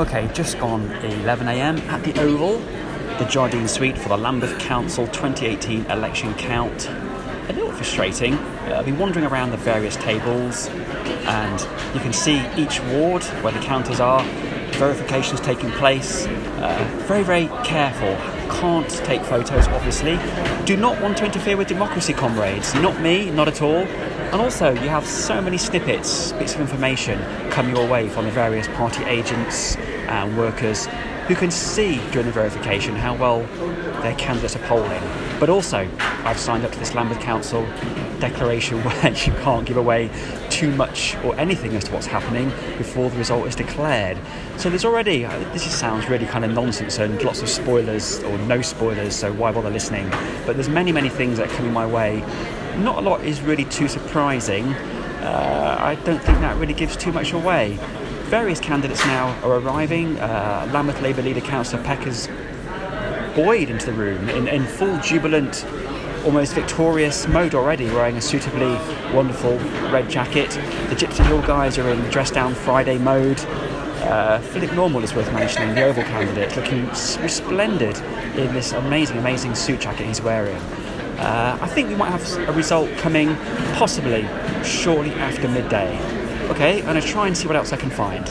Okay, just gone 11am at the Oval, the Jardine Suite for the Lambeth Council 2018 election count. A little frustrating. Uh, I've been wandering around the various tables, and you can see each ward where the counters are, verifications taking place. Uh, very, very careful. Can't take photos, obviously. Do not want to interfere with democracy, comrades. Not me, not at all. And also, you have so many snippets, bits of information come your way from the various party agents and workers who can see during the verification how well their candidates are polling. But also, I've signed up to this Lambeth Council declaration where you can't give away too much or anything as to what's happening before the result is declared. So there's already, uh, this sounds really kind of nonsense and lots of spoilers or no spoilers, so why bother listening? But there's many, many things that are coming my way not a lot is really too surprising. Uh, I don't think that really gives too much away. Various candidates now are arriving. Uh, Lambeth Labour leader Councillor Peck has buoyed into the room in, in full jubilant, almost victorious mode already, wearing a suitably wonderful red jacket. The Gypsy Hill guys are in dress down Friday mode. Uh, Philip Normal is worth mentioning, the Oval candidate, looking resplendent in this amazing, amazing suit jacket he's wearing. Uh, I think we might have a result coming possibly shortly after midday. Okay, I'm going to try and see what else I can find.